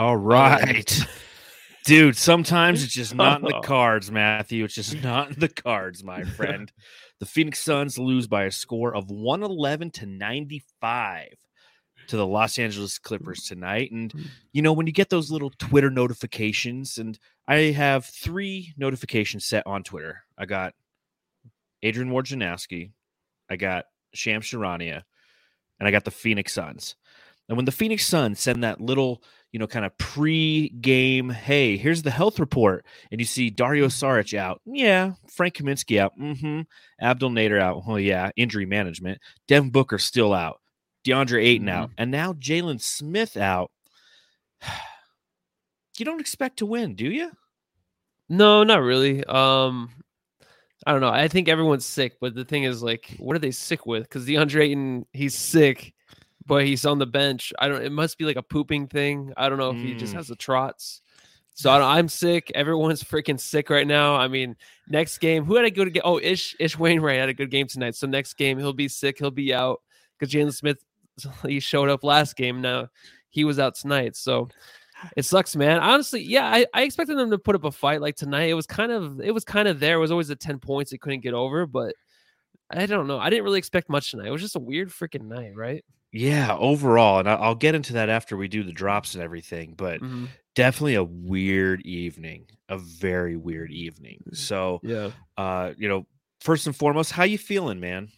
All um, right. Dude, sometimes it's just not in the cards, Matthew. It's just not in the cards, my friend. the Phoenix Suns lose by a score of 111 to 95 to the Los Angeles Clippers tonight. And, you know, when you get those little Twitter notifications, and I have three notifications set on Twitter I got Adrian Wojnarowski, I got Shams Charania, and I got the Phoenix Suns. And when the Phoenix Suns send that little, you know, kind of pre-game, hey, here's the health report, and you see Dario Saric out, yeah, Frank Kaminsky out, mm-hmm, Abdel Nader out, oh yeah, injury management, Devin Booker still out, DeAndre Ayton mm-hmm. out, and now Jalen Smith out. You don't expect to win, do you? No, not really. Um, I don't know. I think everyone's sick, but the thing is, like, what are they sick with? Because DeAndre Ayton, he's sick, but he's on the bench. I don't. It must be like a pooping thing. I don't know if mm. he just mm. has the trots. So I am sick. Everyone's freaking sick right now. I mean, next game, who had a good game? Oh, Ish Ish Wainwright had a good game tonight. So next game, he'll be sick. He'll be out because Jalen Smith he showed up last game. Now he was out tonight. So it sucks, man. Honestly, yeah, I, I expected them to put up a fight like tonight. It was kind of it was kind of there. It was always the 10 points it couldn't get over, but I don't know. I didn't really expect much tonight. It was just a weird freaking night, right? Yeah, overall, and I'll get into that after we do the drops and everything, but mm-hmm. definitely a weird evening, a very weird evening. Mm, so, yeah, uh, you know, first and foremost, how you feeling, man?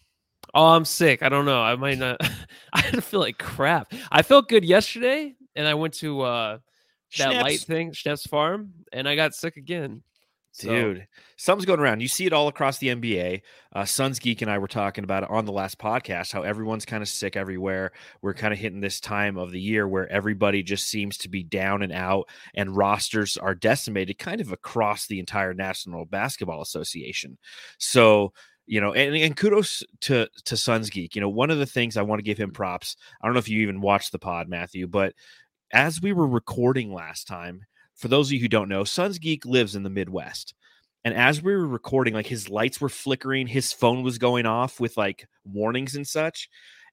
Oh, I'm sick. I don't know. I might not. I feel like crap. I felt good yesterday, and I went to uh that light thing, Schnepf's Farm, and I got sick again. So. Dude, something's going around. You see it all across the NBA. Uh, Suns Geek and I were talking about it on the last podcast how everyone's kind of sick everywhere. We're kind of hitting this time of the year where everybody just seems to be down and out, and rosters are decimated kind of across the entire National Basketball Association. So, you know, and, and kudos to to Suns Geek. You know, one of the things I want to give him props. I don't know if you even watched the pod, Matthew, but as we were recording last time, for those of you who don't know, Suns Geek lives in the Midwest. And as we were recording, like his lights were flickering, his phone was going off with like warnings and such.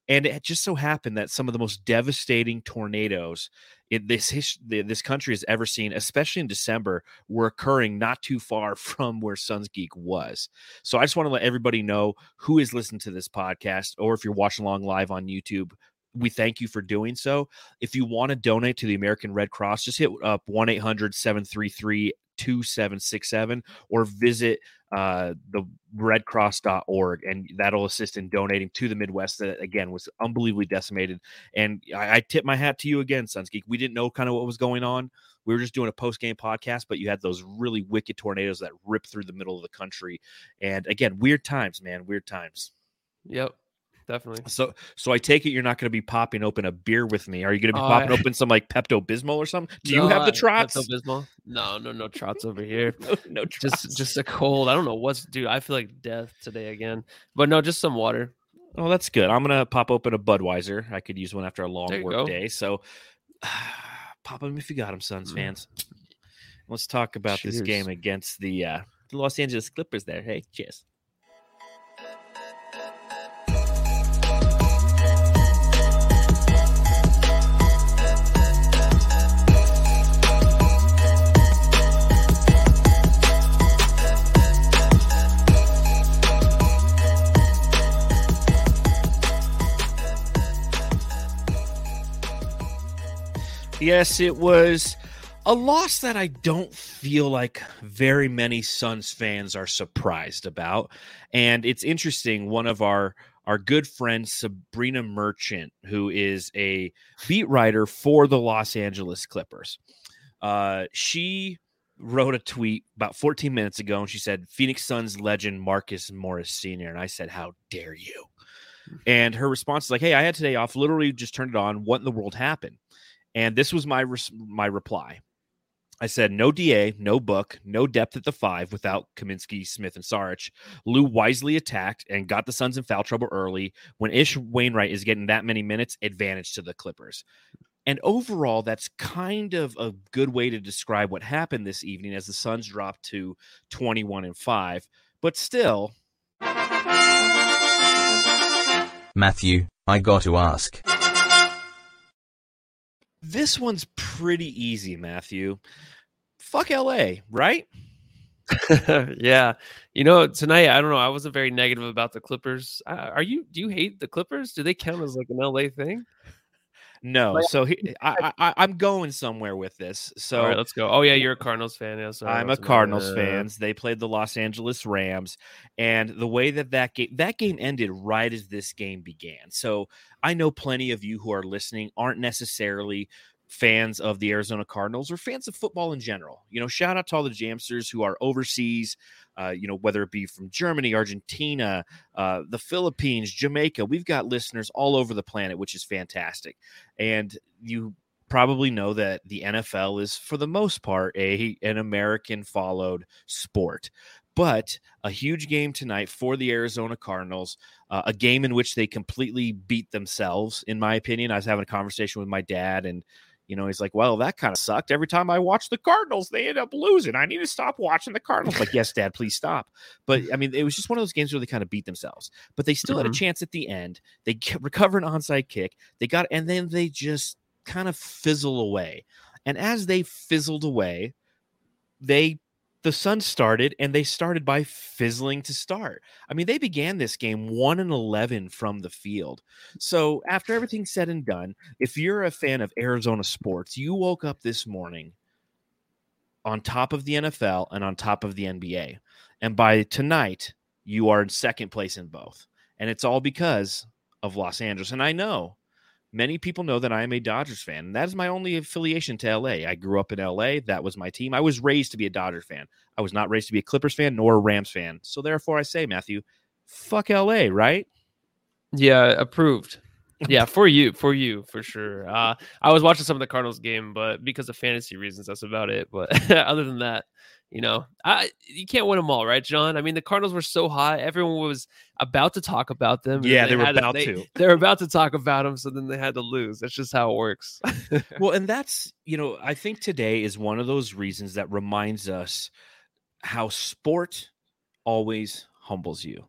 And it just so happened that some of the most devastating tornadoes in this his, this country has ever seen, especially in December, were occurring not too far from where Suns Geek was. So I just want to let everybody know who is listening to this podcast, or if you're watching along live on YouTube, we thank you for doing so. If you want to donate to the American Red Cross, just hit up 1 800 733 2767 or visit uh, the redcross.org and that'll assist in donating to the Midwest that again was unbelievably decimated. And I, I tip my hat to you again, Suns. We didn't know kind of what was going on. We were just doing a post game podcast, but you had those really wicked tornadoes that ripped through the middle of the country. And again, weird times, man, weird times. Yep definitely. So, so I take it you're not going to be popping open a beer with me. Are you going to be uh, popping open some like Pepto Bismol or something? Do no, you have the trots? Pepto Bismol? No, no, no trots over here. no, no trots. Just, just a cold. I don't know what's, dude. I feel like death today again. But no, just some water. Oh, that's good. I'm gonna pop open a Budweiser. I could use one after a long work go. day. So, pop them if you got them, Suns mm. fans. Let's talk about cheers. this game against the uh, the Los Angeles Clippers. There, hey, cheers. Yes, it was a loss that I don't feel like very many Suns fans are surprised about. And it's interesting, one of our our good friend Sabreena Merchant, who is a beat writer for the Los Angeles Clippers. Uh, she wrote a tweet about 14 minutes ago and she said, Phoenix Suns legend Marcus Morris Sr. And I said, How dare you? Hmm. And her response is like, Hey, I had today off, literally just turned it on. What in the world happened? And this was my res- my reply. I said, no DA, no book, no depth at the five without Kaminsky, Smith, and Saric. Lue wisely attacked and got the Suns in foul trouble early. When Ish Wainwright is getting that many minutes, advantage to the Clippers. And overall, that's kind of a good way to describe what happened this evening as the Suns dropped to 21 and 5. But still. Matthew, I got to ask. This one's pretty easy, Matthew. Fuck LA, right? yeah, you know tonight I don't know. I wasn't very negative about the Clippers. Uh, are you? Do you hate the Clippers? Do they count as like an LA thing? No. Like, so he, I, I I'm going somewhere with this. So all right, let's go. Oh yeah, you're a Cardinals fan. Yeah, sorry, I'm a Cardinals fan. They played the Los Angeles Rams, and the way that that game that game ended right as this game began. So I know plenty of you who are listening aren't necessarily fans of the Arizona Cardinals or fans of football in general. You know, shout out to all the Jamsters who are overseas, uh, you know, whether it be from Germany, Argentina, uh, the Philippines, Jamaica. We've got listeners all over the planet, which is fantastic. And you probably know that the NFL is, for the most part, a an American followed sport. But a huge game tonight for the Arizona Cardinals, uh, a game in which they completely beat themselves, in my opinion. I was having a conversation with my dad, and you know, he's like, well, that kind of sucked. Every time I watch the Cardinals, they end up losing. I need to stop watching the Cardinals. like, yes, dad, please stop. But I mean, it was just one of those games where they kind of beat themselves, but they still mm-hmm. had a mm-hmm. chance at the end. They recover an onside kick. They got, and then they just kind of fizzle away. And as they fizzled away, they the Suns started and they started by fizzling to start. I mean, they began this game 1 and 11 from the field. So, after everything's said and done, if you're a fan of Arizona sports, you woke up this morning on top of the NFL and on top of the NBA. And by tonight, you are in second place in both. And it's all because of Los Angeles. And I know many people know that I am a Dodgers fan. And that is my only affiliation to LA. I grew up in LA. That was my team. I was raised to be a Dodger fan. I was not raised to be a Clippers fan nor a Rams fan. So therefore, I say, Matthew, fuck LA, right? Yeah, approved. Yeah, for you, for you, for sure. Uh, I was watching some of the Cardinals game, but because of fantasy reasons, that's about it. But other than that, you know, I you can't win them all, right, John? I mean, the Cardinals were so high; everyone was about to talk about them. Yeah, they, they, were about to. They, they were about to talk about them, so then they had to lose. That's just how it works. well, and that's you know, I think today is one of those reasons that reminds us how sport always humbles you.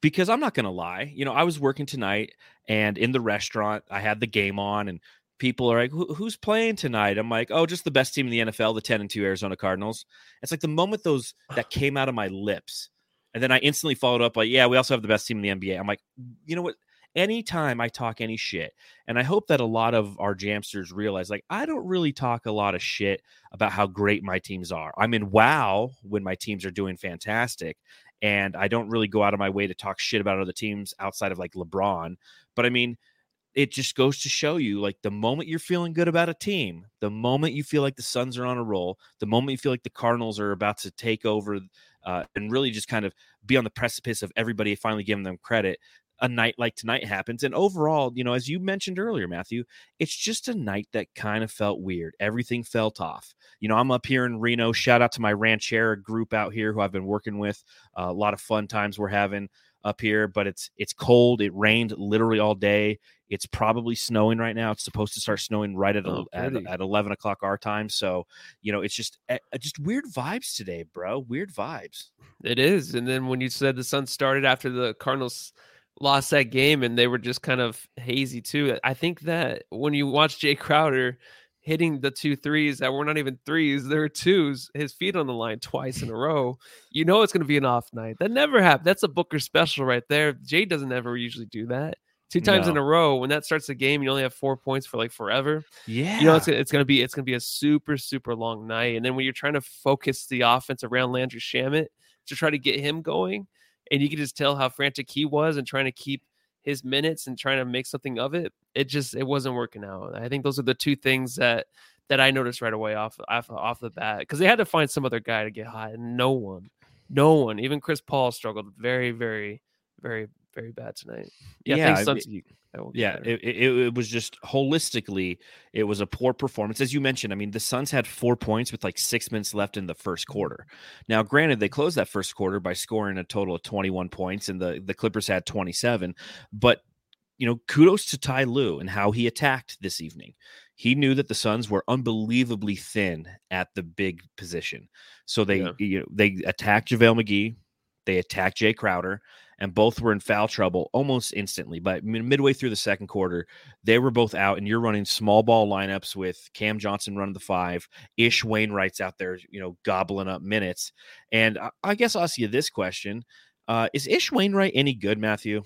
Because I'm not going to lie, you know, I was working tonight and in the restaurant, I had the game on, and people are like, "Who's playing tonight?" I'm like, "Oh, just the best team in the NFL, the 10 and 2 Arizona Cardinals." It's like the moment those that came out of my lips, and then I instantly followed up like, "Yeah, we also have the best team in the NBA." I'm like, you know what? Anytime I talk any shit, and I hope that a lot of our jamsters realize, like, I don't really talk a lot of shit about how great my teams are. I'm in wow when my teams are doing fantastic, and I don't really go out of my way to talk shit about other teams outside of like LeBron. But I mean, it just goes to show you like the moment you're feeling good about a team, the moment you feel like the Suns are on a roll, the moment you feel like the Cardinals are about to take over uh, and really just kind of be on the precipice of everybody finally giving them credit, a night like tonight happens. And overall, you know, as you mentioned earlier, Matthew, it's just a night that kind of felt weird. Everything felt off. You know, I'm up here in Reno. Shout out to my ranchera group out here who I've been working with. Uh, a lot of fun times we're having up here, but it's it's cold. It rained literally all day. It's probably snowing right now. It's supposed to start snowing right at oh, at, at, eleven o'clock our time. So you know, it's just uh, just weird vibes today, bro. Weird vibes. It is. And then when you said the sun started after the Cardinals lost that game and they were just kind of hazy too. I think that when you watch Jay Crowder hitting the two threes that were not even threes, they were twos, his feet on the line twice in a row, you know it's going to be an off night. That never happened. That's a Booker special right there. Jay doesn't ever usually do that. Two times no. in a row, when that starts the game, you only have four points for like forever. Yeah, you know it's, it's gonna be it's gonna be a super super long night. And then when you're trying to focus the offense around Landry Shamet to try to get him going, and you can just tell how frantic he was and trying to keep his minutes and trying to make something of it. It just it wasn't working out. I think those are the two things that that I noticed right away off off, off the bat because they had to find some other guy to get hot, and no one, no one, even Chris Paul struggled very, very, very, very bad tonight. Yeah, yeah thanks, I mean, yeah, it, it, it, was just holistically, it was a poor performance. As you mentioned, I mean, the Suns had four points with like six minutes left in the first quarter. Now, granted, they closed that first quarter by scoring a total of 21 points, and the, the Clippers had 27. But, you know, kudos to Ty Lue and how he attacked this evening. He knew that the Suns were unbelievably thin at the big position. So they, yeah. you know, they attacked JaVale McGee, they attacked Jay Crowder and both were in foul trouble almost instantly. But midway through the second quarter, they were both out, and you're running small ball lineups with Cam Johnson running the five, Ish Wainwright's out there, you know, gobbling up minutes. And I, guess I'll ask you this question: uh, Is Ish Wainwright any good, Matthew?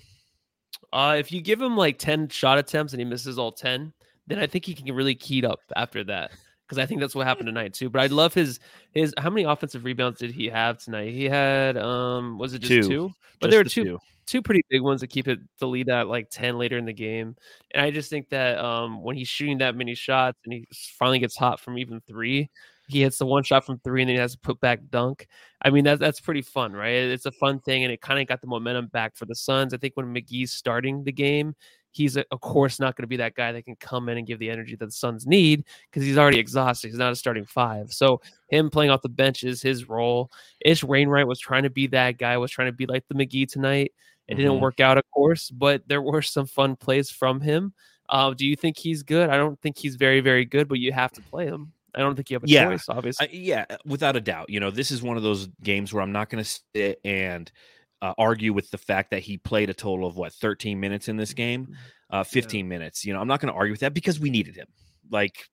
Uh, if you give him like 10 shot attempts and he misses all 10, then I think he can really keyed up after that. Because I think that's what happened tonight too. But I love his his how many offensive rebounds did he have tonight? He had um was it just two? two? But just there were two, two two pretty big ones to keep it the lead at like 10 later in the game. And I just think that um when he's shooting that many shots and he finally gets hot from even three, he hits the one shot from three and then he has to put back dunk. I mean, that, that's pretty fun, right? It's a fun thing, and it kind of got the momentum back for the Suns. I think when McGee's starting the game, he's, of course, not going to be that guy that can come in and give the energy that the Suns need because he's already exhausted. He's not a starting five. So, him playing off the bench is his role. Ish Wainwright was trying to be that guy, was trying to be like the McGee tonight. It mm-hmm. didn't work out, of course, but there were some fun plays from him. Uh, do you think he's good? I don't think he's very, very good, but you have to play him. I don't think you have a yeah, choice, obviously. Uh, yeah, without a doubt. You know, this is one of those games where I'm not going to sit and uh, argue with the fact that he played a total of what 13 minutes in this game, mm-hmm. uh, 15 yeah. minutes. You know, I'm not going to argue with that because we needed him. Like,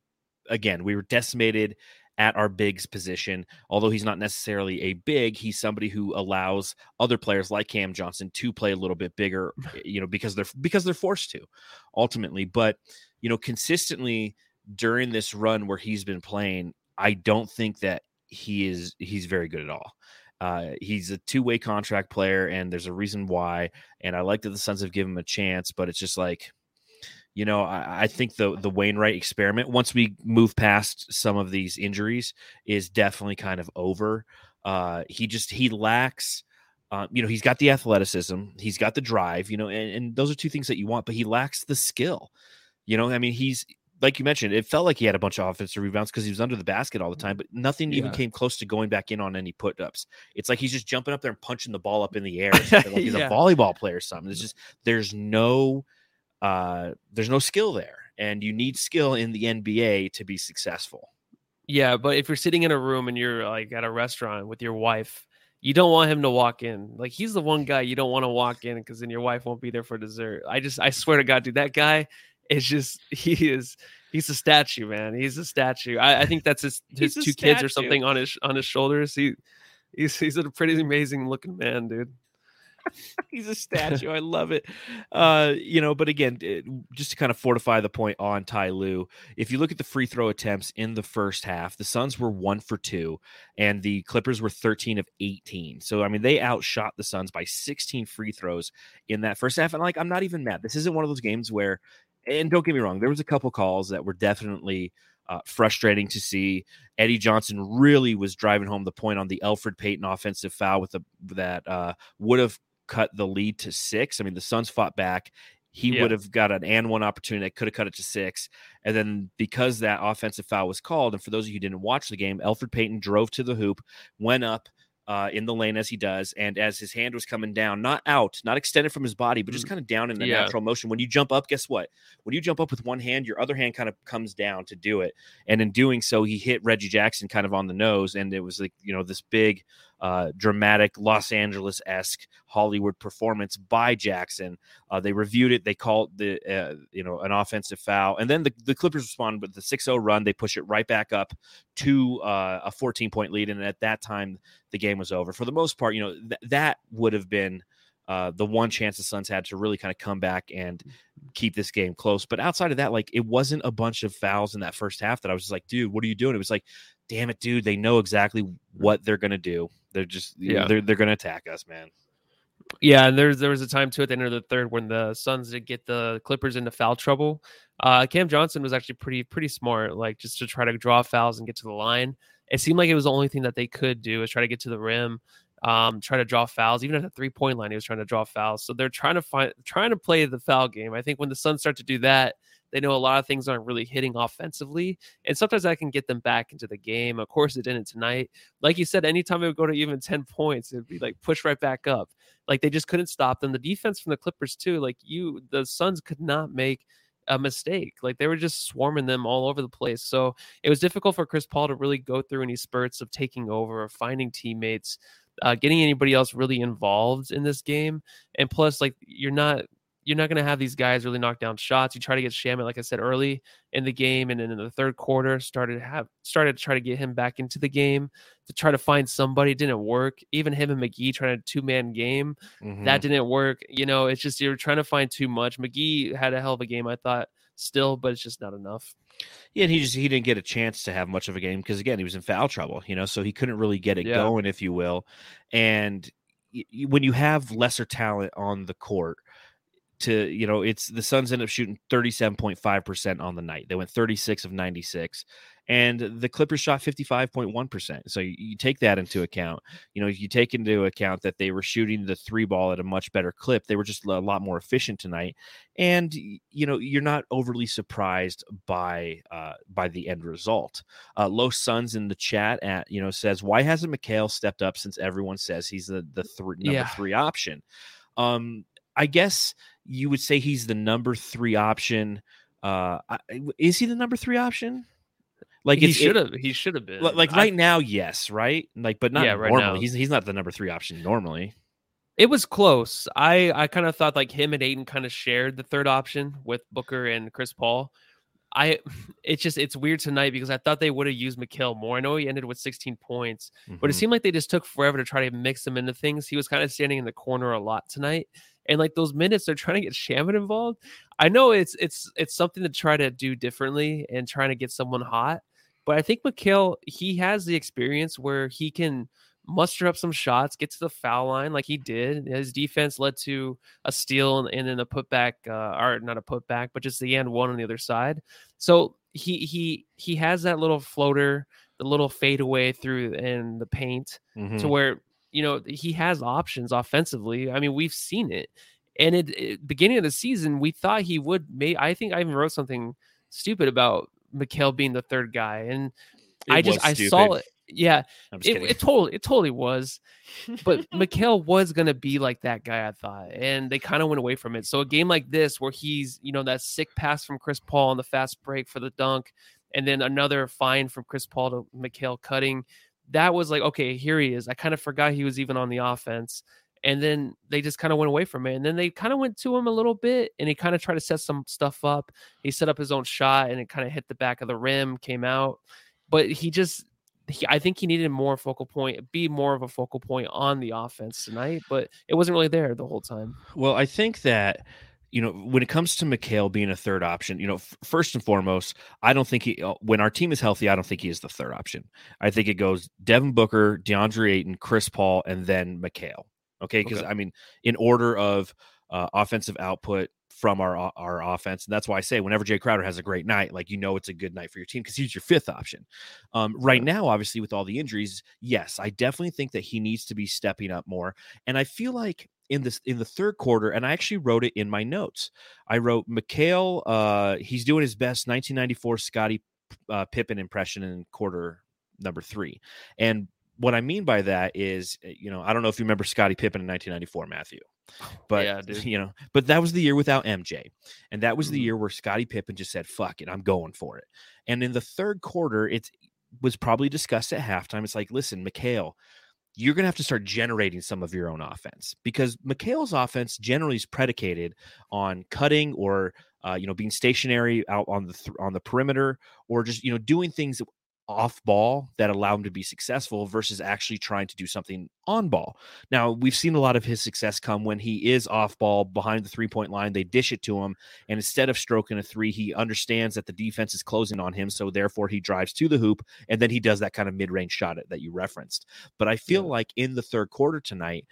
again, we were decimated at our bigs position. Although he's not necessarily a big, he's somebody who allows other players like Cam Johnson to play a little bit bigger, you know, because they're because they're forced to ultimately. But you know, consistently during this run where he's been playing, I don't think that he is he's very good at all. Uh, he's a two-way contract player, and there's a reason why. And I like that the Suns have given him a chance, but it's just like, you know, I, I, think the the Wainwright experiment, once we move past some of these injuries, is definitely kind of over. Uh, he just he lacks. Um, you know, he's got the athleticism, he's got the drive, you know, and, and those are two things that you want, but he lacks the skill. You know, I mean, he's like you mentioned, it felt like he had a bunch of offensive rebounds because he was under the basket all the time, but nothing yeah. even came close to going back in on any put ups. It's like he's just jumping up there and punching the ball up in the air, like he's yeah. a volleyball player or something. It's just there's no uh there's no skill there, and you need skill in the NBA to be successful. Yeah, but if you're sitting in a room and you're like at a restaurant with your wife, you don't want him to walk in. Like he's the one guy you don't want to walk in because then your wife won't be there for dessert. I just I swear to God, dude, that guy it's just he is he's a statue, man. He's a statue. I, I think that's his his two kids or something on his on his shoulders. He he's he's a pretty amazing looking man, dude. he's a statue. I love it. Uh, you know, but again, it, just to kind of fortify the point on Ty Lue, if you look at the free throw attempts in the first half, the Suns were one for two, and the Clippers were 13 of 18. So, I mean, they outshot the Suns by 16 free throws in that first half. And like, I'm not even mad. This isn't one of those games where and don't get me wrong, there was a couple calls that were definitely uh, frustrating to see. Eddie Johnson really was driving home the point on the Elfrid Payton offensive foul with the that uh, would have cut the lead to six. I mean, the Suns fought back. He yeah. would have got an and one opportunity that could have cut it to six. And then because that offensive foul was called, and for those of you who didn't watch the game, Elfrid Payton drove to the hoop, went up, uh, in the lane as he does. And as his hand was coming down, not out, not extended from his body, but just mm, kind of down in the yeah. natural motion. When you jump up, guess what? When you jump up with one hand, your other hand kind of comes down to do it. And in doing so, he hit Reggie Jackson kind of on the nose. And it was like, you know, this big uh, dramatic Los Angeles esque Hollywood performance by Jackson. Uh, they reviewed it. They called the uh, you know an offensive foul, and then the, the Clippers responded with the 6-0 run. They push it right back up to uh, a 14 point lead, and at that time the game was over. For the most part, you know th- that would have been. Uh, the one chance the Suns had to really kind of come back and keep this game close. But outside of that, like it wasn't a bunch of fouls in that first half that I was just like, dude, what are you doing? It was like, damn it, dude, they know exactly what they're gonna do. They're just yeah, they're they're gonna attack us, man. Yeah, and there's there was a time too at the end of the third when the Suns did get the Clippers into foul trouble. Uh, Cam Johnson was actually pretty pretty smart, like just to try to draw fouls and get to the line. It seemed like it was the only thing that they could do is try to get to the rim, um, try to draw fouls. Even at the three point line, he was trying to draw fouls. So they're trying to find trying to play the foul game. I think when the Suns start to do that, they know a lot of things aren't really hitting offensively, and sometimes that can get them back into the game. Of course, it didn't tonight. Like you said, anytime it would go to even 10 points, it'd be like push right back up. Like they just couldn't stop them. The defense from the Clippers, too, like you, the Suns could not make a mistake. Like they were just swarming them all over the place. So it was difficult for Chris Paul to really go through any spurts of taking over, of finding teammates. uh, getting anybody else really involved in this game. And plus, like you're not you're not going to have these guys really knock down shots. You try to get Shamet, like I said early in the game, and then in the third quarter started to have started to try to get him back into the game to try to find somebody. It didn't work. Even him and McGee trying a two man game Mhm. that didn't work. You know, it's just you're trying to find too much. McGee had a hell of a game, I thought, still, but it's just not enough. Yeah, and he just he didn't get a chance to have much of a game because again he was in foul trouble, you know, so he couldn't really get it Yeah. going, if you will. And when you have lesser talent on the court, to you know, it's the Suns end up shooting thirty seven point five percent on the night. They went thirty six of ninety six, and the Clippers shot fifty five point one percent. So you, you take that into account. You know, you take into account that they were shooting the three ball at a much better clip. They were just a lot more efficient tonight and you know you're not overly surprised by uh by the end result uh los suns in the chat at you know says why hasn't Mikal stepped up since everyone says he's the the three number Yeah. three option um i guess you would say he's the number three option uh is he the number three option like he should have. He should have been. li- like I- right now yes right like but not Yeah, right normally now. he's he's not the number three option normally It was close. I I kind of thought like him and Ayton kind of shared the third option with Booker and Chris Paul. I it's just it's weird tonight because I thought they would have used Mikal more. I know he ended with 16 points, but it Mhm. seemed like they just took forever to try to mix him into things. He was kind of standing in the corner a lot tonight. And like those minutes, they're trying to get Shamet involved. I know it's it's it's something to try to do differently and trying to get someone hot. But I think Mikal, he has the experience where he can muster up some shots, get to the foul line like he did. His defense led to a steal and, then a putback, uh, or not a putback, but just the end one on the other side. So he he he has that little floater, the little fadeaway through in the paint Mhm. to where you know he has options offensively. I mean, we've seen it. And it, it beginning of the season, we thought he would. May I think I even wrote something stupid about Mikal being the third guy, and It I just I stupid. saw it. Yeah, it, it totally it totally was. But Mikal was gonna be like that guy, I thought, and they kind of went away from it. So a game like this, where he's you know that sick pass from Chris Paul on the fast break for the dunk, and then another fine from Chris Paul to Mikal cutting, that was like okay, here he is. I kind of forgot he was even on the offense. And then they just kind of went away from it. And then they kind of went to him a little bit and he kind of tried to set some stuff up. He set up his own shot and it kind of hit the back of the rim, came out. But he just, he, I think he needed more focal point, be more of a focal point on the offense tonight, but it wasn't really there the whole time. Well, I think that you know when it comes to Mikal being a third option, you know, f- first and foremost, I don't think he uh, when our team is healthy, I don't think he is the third option. I think it goes Devin Booker, DeAndre Ayton, Chris Paul, and then Mikal. Okay, because Okay. I mean, in order of uh, offensive output from our our offense, and that's why I say whenever Jay Crowder has a great night, like you know it's a good night for your team because he's your fifth option. Um, right now, obviously with all the injuries, yes, I definitely think that he needs to be stepping up more, and I feel like in this in the third quarter, and I actually wrote it in my notes. I wrote Mikal. Uh, he's doing his best 1994 Scottie uh, Pippen impression in quarter number three, and what I mean by that is, uh, you know, I don't know if you remember Scottie Pippen in 1994, Matthew, but Yeah, you know, but that was the year without MJ, and that was the Mhm. year where Scottie Pippen just said, "Fuck it, I'm going for it." And in the third quarter, it was probably discussed at halftime. It's like, listen, Mikal, you're going to have to start generating some of your own offense because Mikal's offense generally is predicated on cutting or uh, you know being stationary out on the th- on the perimeter or just you know doing things off ball that allow him to be successful versus actually trying to do something on ball. Now, we've seen a lot of his success come when he is off ball behind the three point line. They dish it to him. And instead of stroking a three, he understands that the defense is closing on him. So therefore, he drives to the hoop and then he does that kind of mid range shot that you referenced. But I feel Yeah. like in the third quarter tonight,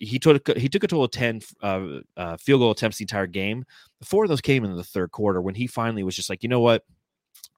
he took he took a total of 10 uh, uh, field goal attempts the entire game. Four of those came in the third quarter when he finally was just like, you know what?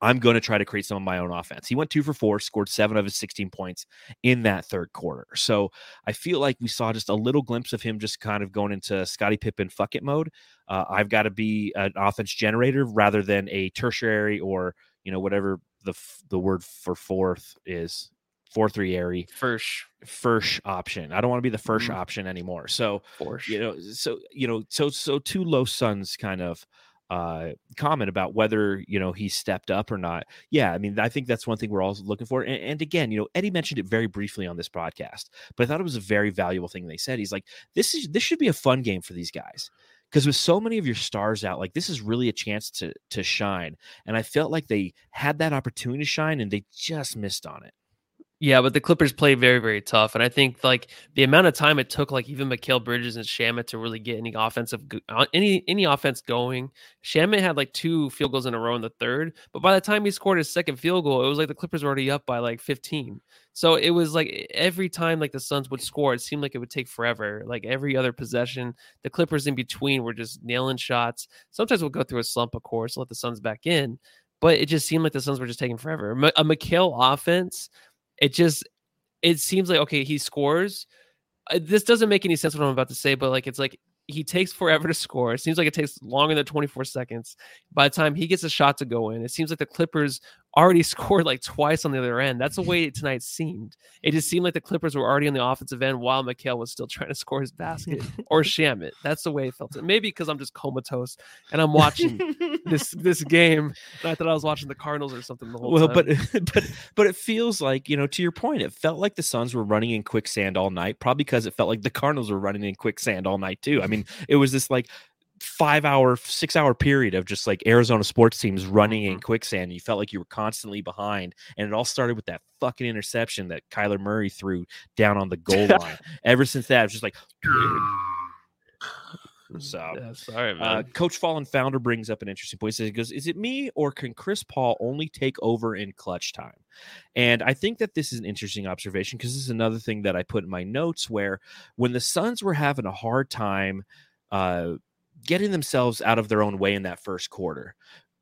I'm going to try to create some of my own offense. He went two for four, scored seven of his 16 points in that third quarter. So I feel like we saw just a little glimpse of him just kind of going into Scottie Pippen fuck it mode. Uh, I've got to be an offense generator rather than a tertiary or you know whatever the the word for fourth is fourthary First, first option. I don't want to be the 1st Mhm. option anymore. So Forsh. you know so you know so so two low suns kind of uh, comment about whether you know he stepped up or not. Yeah, I mean, I think that's one thing we're all looking for. And, and, again, you know, Eddie mentioned it very briefly on this podcast, but I thought it was a very valuable thing they said. He's like, this is this should be a fun game for these guys because with so many of your stars out, like this is really a chance to to shine. And I felt like they had that opportunity to shine, and they just missed on it. Yeah, but the Clippers play very, very tough, and I think like the amount of time it took, like even Mikal Bridges and Shamet to really get any offensive, uh, any any offense going. Shamet had like two field goals in a row in the third, but by the time he scored his second field goal, it was like the Clippers were already up by like 15. So it was like every time like the Suns would score, it seemed like it would take forever. Like every other possession, the Clippers in between were just nailing shots. Sometimes we'll go through a slump, of course, let the Suns back in, but it just seemed like the Suns were just taking forever. A Mikal offense it just it seems like okay, he scores. Uh, this doesn't make any sense what I'm about to say, but like it's like he takes forever to score. It seems like it takes longer than 24 seconds. By the time he gets a shot to go in, it seems like the Clippers already scored like twice on the other end. That's the way tonight seemed. It just seemed like the Clippers were already on the offensive end while Mikal was still trying to score his basket or Shamet. That's the way it felt. Maybe because I'm just comatose and I'm watching this this game. I thought I was watching the Cardinals or something the whole well, time. but but but it feels like you know to your point, it felt like the Suns were running in quicksand all night. Probably because it felt like the Cardinals were running in quicksand all night too. I mean, it was this like five hour, six hour period of just like Arizona sports teams running in mm-hmm. quicksand. You felt like you were constantly behind. And it all started with that fucking interception that Kyler Murray threw down on the goal line. Ever since that, it's just like. So, yeah, sorry, uh, Coach Fallen Founder brings up an interesting point. He goes, Is it me or can Chris Paul only take over in clutch time? And I think that this is an interesting observation because this is another thing that I put in my notes where when the Suns were having a hard time uh, getting themselves out of their own way in that first quarter.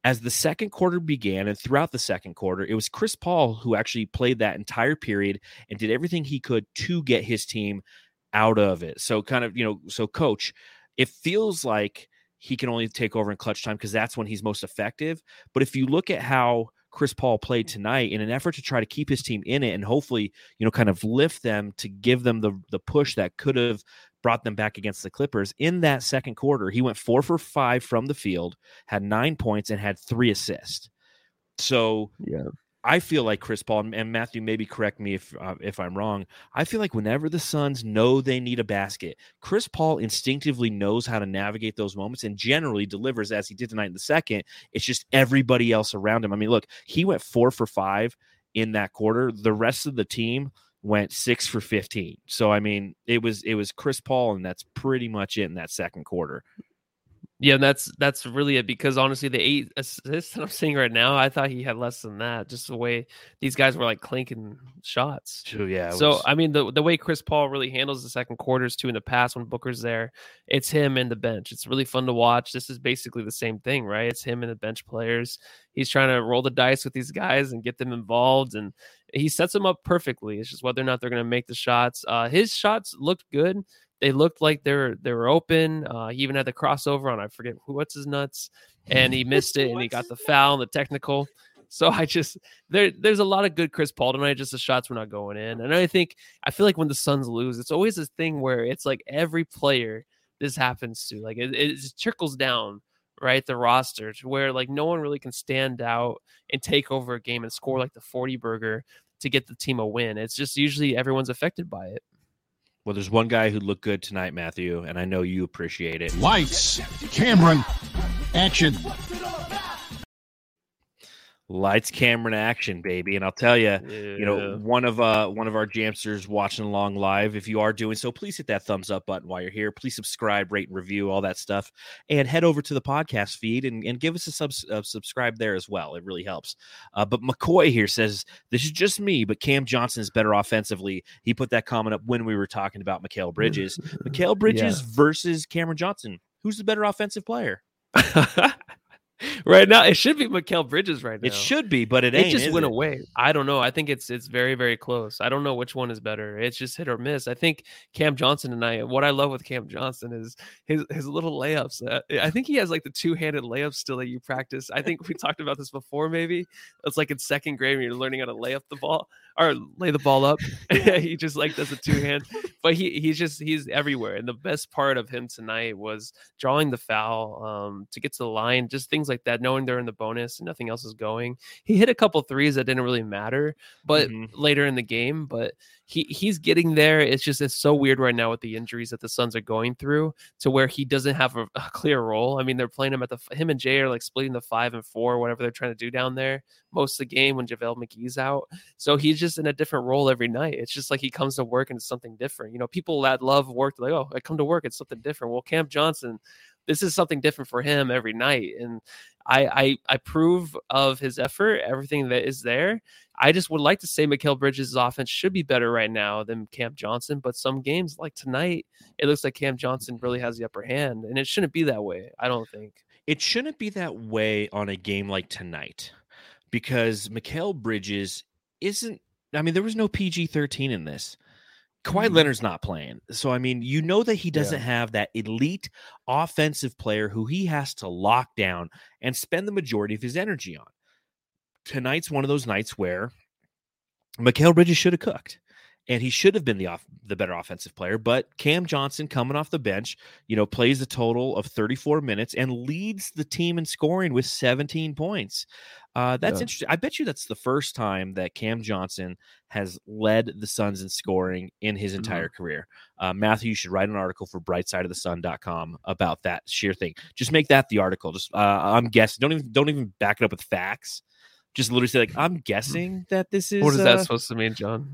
As the second quarter began and throughout the second quarter, it was Chris Paul who actually played that entire period and did everything he could to get his team out of it. So, kind of, you know, so coach, it feels like he can only take over in clutch time because that's when he's most effective. But if you look at how Chris Paul played tonight in an effort to try to keep his team in it and hopefully, you know, kind of lift them to give them the the push that could have brought them back against the Clippers. In that second quarter, he went four for five from the field, had nine points, and had three assists. So yeah, I feel like Chris Paul and Matthew. Maybe correct me if uh, if I'm wrong. I feel like whenever the Suns know they need a basket, Chris Paul instinctively knows how to navigate those moments and generally delivers as he did tonight in the second. It's just everybody else around him. I mean, look, he went four for five in that quarter. The rest of the team went six for 15. So I mean, it was it was Chris Paul, and that's pretty much it in that second quarter. Yeah, that's that's really it because honestly, the eight assists that I'm seeing right now, I thought he had less than that. Just the way these guys were like clinking shots. True, yeah. So was... I mean, the the way Chris Paul really handles the second quarters too in the past when Booker's there, it's him and the bench. It's really fun to watch. This is basically the same thing, right? It's him and the bench players. He's trying to roll the dice with these guys and get them involved, and he sets them up perfectly. It's just whether or not they're going to make the shots. Uh, his shots looked good they looked like they were they were open. Uh, he even had the crossover on I forget who what's his nuts, and he missed it and he got the foul and the technical. So I just there there's a lot of good Chris Paul tonight. Just the shots were not going in, and I think I feel like when the Suns lose, it's always this thing where it's like every player this happens to, like it, it trickles down right the roster to where like no one really can stand out and take over a game and score like the 40 burger to get the team a win. It's just usually everyone's affected by it. Well, there's one guy who looked good tonight, Matthew, and I know you appreciate it. Lights, Cameron, action lights camera and action baby. And i'll tell you yeah. you know one of uh one of our jamsters watching along live if you are doing so please hit that thumbs up button while you're here. Please subscribe rate and review all that stuff. And head over to the podcast feed and, and give us a sub uh, subscribe there as well. It really helps. Uh, but mccoy here says this is just me but cam johnson is better offensively. He put that comment up when we were talking about Mikal bridges. Mikal bridges yeah. versus cameron johnson. Who's the better offensive player right now, it should be Mikal Bridges right now. It should be, but it It just went it? away. I don't know. I think it's it's very very close. I don't know which one is better. It's just hit or miss. I think Cam Johnson tonight. What I love with Cam Johnson is his his little layups. Uh, I think he has like the two handed layups still that you practice. I think we talked about this before. Maybe it's like in second grade when you're learning how to lay up the ball or lay the ball up. he just like does a two hand. But he he's just he's everywhere. And the best part of him tonight was drawing the foul um, to get to the line, just things like that. Knowing they're in the bonus and nothing else is going. He hit a couple threes that didn't really matter, but Mhm. later in the game. But he he's getting there. It's just it's so weird right now with the injuries that the Suns are going through, to where he doesn't have a, a clear role. I mean, they're playing him at the him and Jay are like splitting the five and four, whatever they're trying to do down there most of the game when JaVale McGee's out. So he's just in a different role every night. It's just like he comes to work and it's something different. You know, people that love work, like, oh, I come to work, it's something different. Well, Cam Johnson, this is something different for him every night. And I I I approve of his effort, everything that is there. I just would like to say Mikal Bridges' offense should be better right now than Cam Johnson, but some games like tonight, it looks like Cam Johnson really has the upper hand, and it shouldn't be that way. I don't think. It shouldn't be that way on a game like tonight because Mikal Bridges isn't. I mean, there was no PG 13 in this. Kawhi Mhm. Leonard's not playing. So, I mean, you know that he doesn't have that elite offensive player who he has to lock down and spend the majority of his energy on. Tonight's one of those nights where Mikal Bridges should have cooked. And he should have been the off the better offensive player, but Cam Johnson coming off the bench, you know, plays a total of 34 minutes and leads the team in scoring with 17 points. Uh, that's Yeah. interesting. I bet you that's the first time that Cam Johnson has led the Suns in scoring in his entire career. Uh, Matthew, you should write an article for brightsideofthesun.com about that sheer thing. Just make that the article. Just uh, I'm guessing. Don't even don't even back it up with facts. Just literally say like I'm guessing that this is. what is uh, that supposed to mean, John?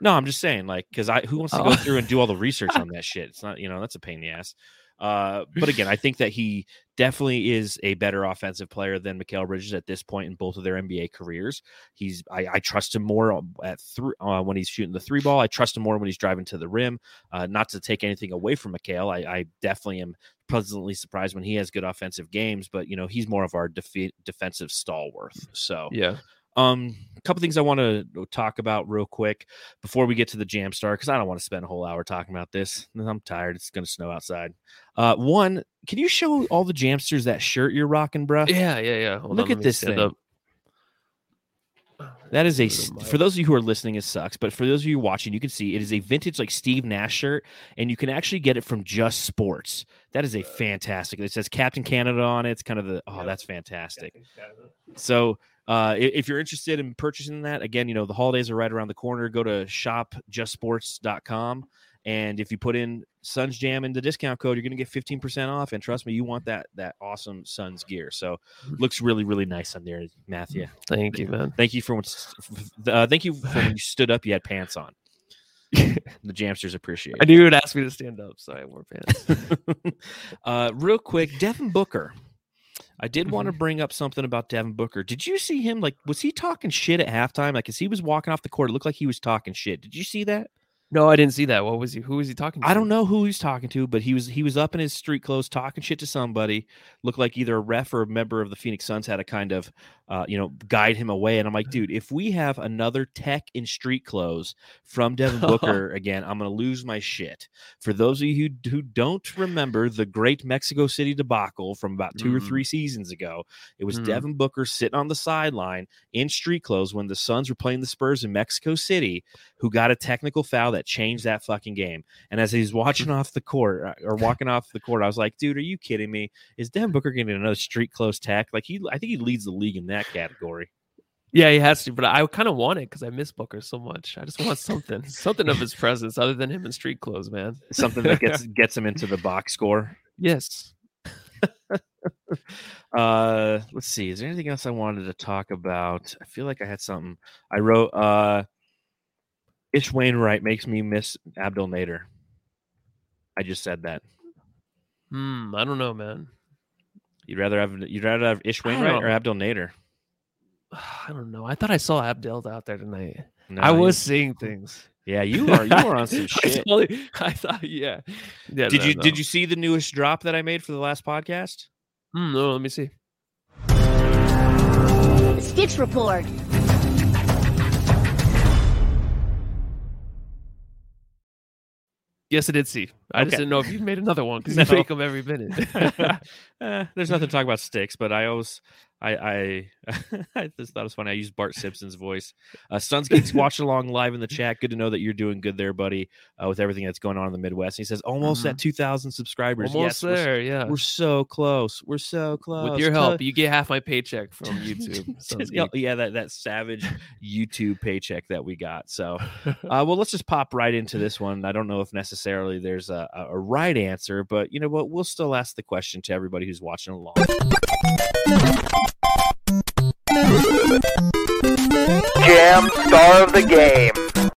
no, I'm just saying, like, because I who wants to go Oh. through and do all the research on that shit? It's not, you know, that's a pain in the ass. Uh, but again, I think that he definitely is a better offensive player than Mikal Bridges at this point in both of their NBA careers. He's, I, I trust him more at three uh, when he's shooting the three ball. I trust him more when he's driving to the rim. Uh, not to take anything away from Mikal, I, I definitely am pleasantly surprised when he has good offensive games. But you know, he's more of our defe- defensive stalwart. So Yeah. Um, a couple things I want to talk about real quick before we get to the jam star because I don't want to spend a whole hour talking about this. I'm tired. It's going to snow outside. Uh, one, can you show all the jamsters that shirt you're rocking, bruh? Yeah, yeah, yeah. Hold Look on, at this thing. up. That is a Look at st- my- for those of you who are listening, it sucks. But for those of you watching, you can see it is a vintage like Steve Nash shirt, and you can actually get it from Just Sports. That is a fantastic. It says Captain Canada on it. It's kind of the oh, Yep. that's fantastic. So uh, if you're interested in purchasing that, again, you know, the holidays are right around the corner. Go to shopjustsports.com. And if you put in Suns Jam in the discount code, you're going to get 15% off. And trust me, you want that that awesome Suns gear. So looks really, really nice on there, Matthew. Thank you, man. Thank you for what, uh, thank you for when you stood up, you had pants on. the Jamsters appreciate It. I knew you would ask me to stand up, so I wore pants. uh, real quick, Devin Booker. I did want to Mm-hmm. bring up something about Devin Booker. Did you see him? Like, was he talking shit at halftime? Like, as he was walking off the court, it looked like he was talking shit. Did you see that? No, I didn't see that. What was he? Who was he talking to? I don't know who he's talking to, but he was he was up in his street clothes talking shit to somebody. Looked like either a ref or a member of the Phoenix Suns had to kind of, uh, you know, guide him away. And I'm like, dude, if we have another tech in street clothes from Devin Booker again, I'm gonna lose my shit. For those of you who, who don't remember the great Mexico City debacle from about two or Mm. three seasons ago, it was Mm. Devin Booker sitting on the sideline in street clothes when the Suns were playing the Spurs in Mexico City, who got a technical foul that changed that fucking game. And as he's watching off the court uh, or walking off the court, I was like, dude, are you kidding me? Is Devin Booker getting another street clothes tech? Like he, I think he leads the league in that category. Yeah, he has to, but I kind of want it because I miss Booker so much. I just want something, something of his presence other than him in street clothes, man. Something that gets gets him into the box score. Yes. Uh, let's see. Is there anything else I wanted to talk about? I feel like I had something. I wrote. Uh, Ish Wainwright makes me miss Abdel Nader. I just said that. Hmm. I don't know, man. You'd rather have you'd rather have Ish Wainwright or know. Abdel Nader? I don't know. I thought I saw Abdel out there tonight. No, I you- was seeing things. Yeah, you are. You are on some I shit. totally- I thought, yeah. Yeah. Did no, you no. did you see the newest drop that I made for the last podcast? Hmm, no, let me see. Sticks report. Yes, I did see. I just didn't know if you made another one because No. you make them every minute. Eh, there's nothing to talk about sticks, but I always, I, I, I just thought it was funny. I used Bart Simpson's voice. Uh, Suns Geeks watching along live in the chat. Good to know that you're doing good there, buddy, uh, with everything that's going on in the Midwest. he says almost at 2,000 subscribers. Mm-hmm. Almost yes, we're yeah. We're so close. We're so close. With your help, you get half my paycheck from YouTube. Yeah, that that savage YouTube paycheck that we got. So, uh, well, let's just pop right into this one. I don't know if necessarily there's a a right answer, but you know what? We'll still ask the question to everybody who's watching along. Jam star of the game.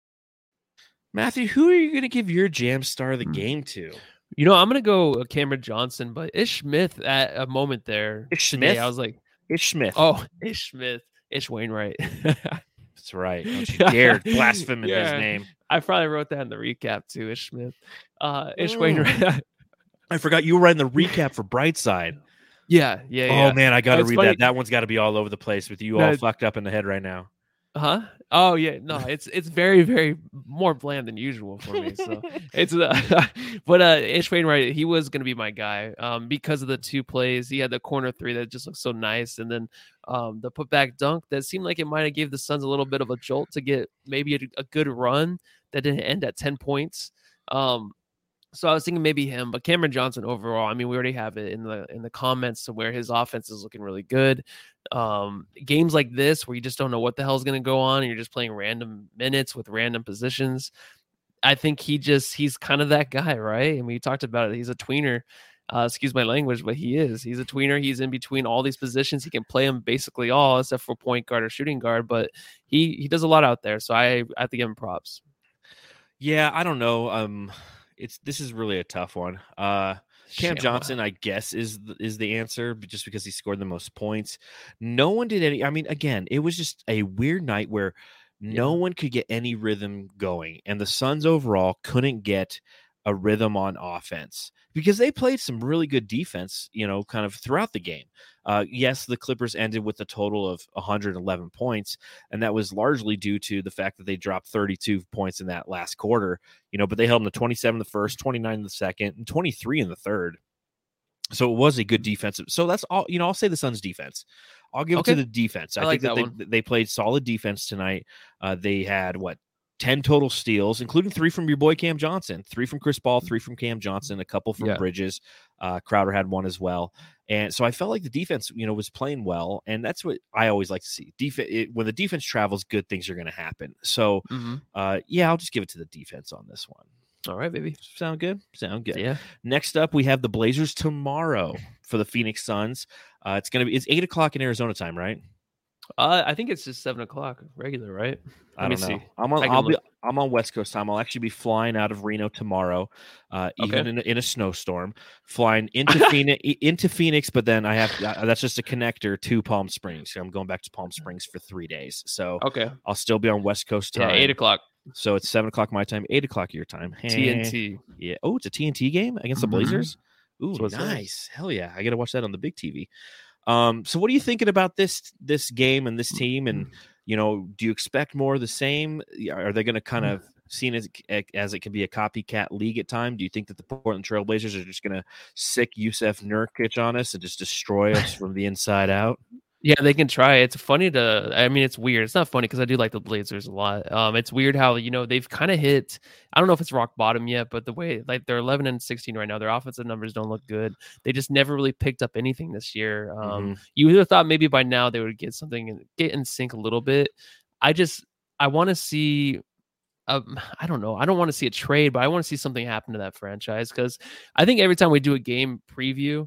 Matthew, who are you going to give your jam star of the Hmm. game to? You know, I'm gonna go uh, Cameron Johnson, but Ish Smith at a moment there. Ish today, Smith? I was like, Ish Smith. oh, Ish Smith, Ish Wainwright. that's right. Don't you dare blaspheme in his name. I probably wrote that in the recap too. Ish Smith, uh, Ish Oh. Wainwright. I forgot you were writing the recap for Brightside. Yeah, yeah, yeah. Oh man, I got to read funny- that. That one's got to be all over the place with you No, all fucked up in the head right now. Huh? Oh yeah, no, it's it's very very more bland than usual for me. So it's uh, but uh, Ish Wainwright, he was gonna be my guy um because of the two plays. He had the corner three that just looked so nice, and then um the putback dunk that seemed like it might have gave the Suns a little bit of a jolt to get maybe a, a good run that didn't end at ten points. Um, so I was thinking maybe him, but Cameron Johnson overall. I mean, we already have it in the in the comments to where his offense is looking really good. Um, games like this where you just don't know what the hell is going to go on, and you're just playing random minutes with random positions. I think he just he's kind of that guy, right? And we talked about it. He's a tweener. Uh, excuse my language, but he is. He's a tweener. He's in between all these positions. He can play them basically all, except for point guard or shooting guard. But he he does a lot out there. So I, I have to give him props. Yeah, I don't know. Um, it's this is really a tough one. Uh, Cam Johnson, I guess, is is the answer, but just because he scored the most points. No one did any. I mean, again, it was just a weird night where no one could get any rhythm going, and the Suns overall couldn't get a rhythm on offense because they played some really good defense, you know, kind of throughout the game. Uh, yes, the Clippers ended with a total of 111 points, and that was largely due to the fact that they dropped 32 points in that last quarter, you know, but they held them to 27 in the first, 29 in the second, and 23 in the third. So it was a good defensive. So that's all, you know, I'll say the Suns defense. I'll give it to the defense. I, I like think that, that they, they played solid defense tonight. Uh, they had what 10 total steals, including three from your boy Cam Johnson, three from Chris Paul, three from Cam Johnson, a couple from Yeah. Bridges. Uh, Crowder had one as well. And so I felt like the defense, you know, was playing well. And that's what I always like to see. Defense, when the defense travels, good things are going to happen. So, Mhm. uh, yeah, I'll just give it to the defense on this one. All right, baby. Sound good? Sound good. Yeah. Next up, we have the Blazers tomorrow for the Phoenix Suns. Uh, it's gonna be it's eight o'clock in Arizona time, right? Uh, I think it's just seven o'clock regular, right? I Let me don't know. see. I'm on. I I'll be. look. I'm on West Coast time. I'll actually be flying out of Reno tomorrow, uh, even Okay. in, a, in a snowstorm, flying into Phoenix. Into Phoenix, but then I have uh, that's just a connector to Palm Springs. So I'm going back to Palm Springs for three days. So Okay. I'll still be on West Coast Yeah, time. eight o'clock. So it's seven o'clock my time, eight o'clock your time. Eh, TNT. Yeah. Oh, it's a TNT game against the Mhm. Blazers. Ooh, what it says. nice. Hell yeah. I got to watch that on the big TV. Um, so what are you thinking about this this game and this team? And you know, do you expect more of the same? Are they going to kind of seen as as it can be a copycat league at time? Do you think that the Portland Trailblazers are just going to sick Jusuf Nurkic on us and just destroy us from the inside out? Yeah, they can try. It's funny to. I mean, it's weird. It's not funny because I do like the Blazers a lot. Um, it's weird how you know they've kind of hit. I don't know if it's rock bottom yet, but the way like they're 11 and 16 right now, their offensive numbers don't look good. They just never really picked up anything this year. Um, Mhm. you would have thought maybe by now they would get something, and get in sync a little bit. I just I want to see. Um, I don't know. I don't want to see a trade, but I want to see something happen to that franchise because I think every time we do a game preview,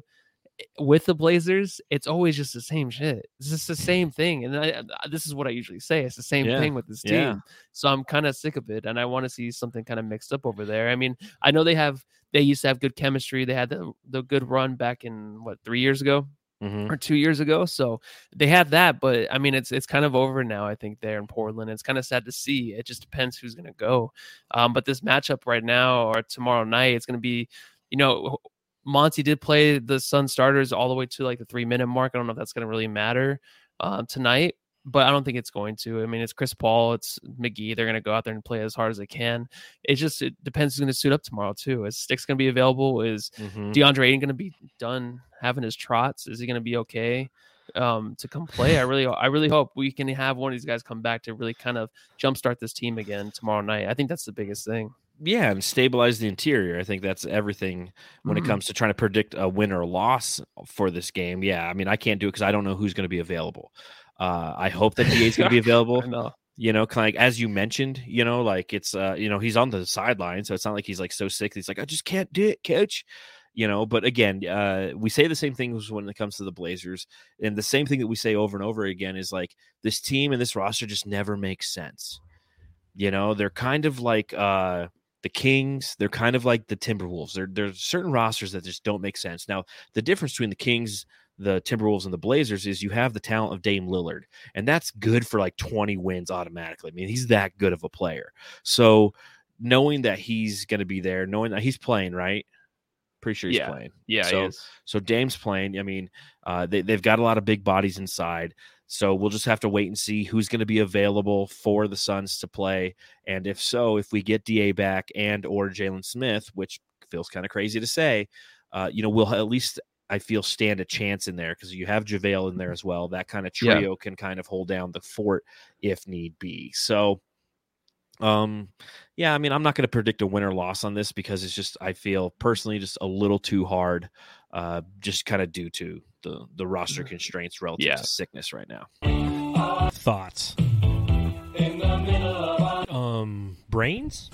with the Blazers, it's always just the same shit. It's just the same thing, and I, this is what I usually say. It's the same Yeah, thing with this team. yeah. So I'm kind of sick of it, and I want to see something kind of mixed up over there. I mean, I know they have they used to have good chemistry. They had the the good run back in what three years ago Mhm. or two years ago. So they have that, but I mean, it's it's kind of over now. I think there in Portland, it's kind of sad to see. It just depends who's going to go. Um, but this matchup right now or tomorrow night, it's going to be, you know, Monty did play the Sun starters all the way to like the three minute mark. I don't know if that's going to really matter. um, tonight, but I don't think it's going to. I mean, it's Chris Paul, it's McGee. They're going to go out there and play as hard as they can. It just it depends who's going to suit up tomorrow too. Is Sticks going to be available? Is Mhm. DeAndre Ayton going to be done having his trots? Is he going to be okay um, to come play? I really, I really hope we can have one of these guys come back to really kind of jumpstart this team again tomorrow night. I think that's the biggest thing. Yeah, and stabilize the interior. I think that's everything when it Mhm. comes to trying to predict a win or loss for this game. Yeah, I mean, I can't do it because I don't know who's going to be available. Uh, I hope that DA is going to be available. Know. You know, kind of like as you mentioned, you know, like it's uh, you know, he's on the sideline, so it's not like he's like so sick. He's like, I just can't do it, coach. You know, but again, uh, we say the same things when it comes to the Blazers, and the same thing that we say over and over again is like this team and this roster just never makes sense. You know, they're kind of like uh the Kings, they're kind of like the Timberwolves. There, there's certain rosters that just don't make sense. Now, the difference between the Kings, the Timberwolves, and the Blazers is you have the talent of Dame Lillard, and that's good for like 20 wins automatically. I mean, he's that good of a player. So, knowing that he's going to be there, knowing that he's playing, right? Pretty sure he's Yeah. playing. Yeah, So-. So Dame's playing. I mean, uh, they, they've got a lot of big bodies inside. So we'll just have to wait and see who's going to be available for the Suns to play, and if so, if we get Da back and or Jalen Smith, which feels kind of crazy to say, uh, you know, we'll at least I feel stand a chance in there because you have JaVale in there as well. That kind of Yeah. trio can kind of hold down the fort if need be. So, um, yeah, I mean, I'm not going to predict a win or loss on this because it's just I feel personally just a little too hard, uh, just kind of due to the the roster constraints relative Yeah. to sickness right now. Thoughts? Um, brains?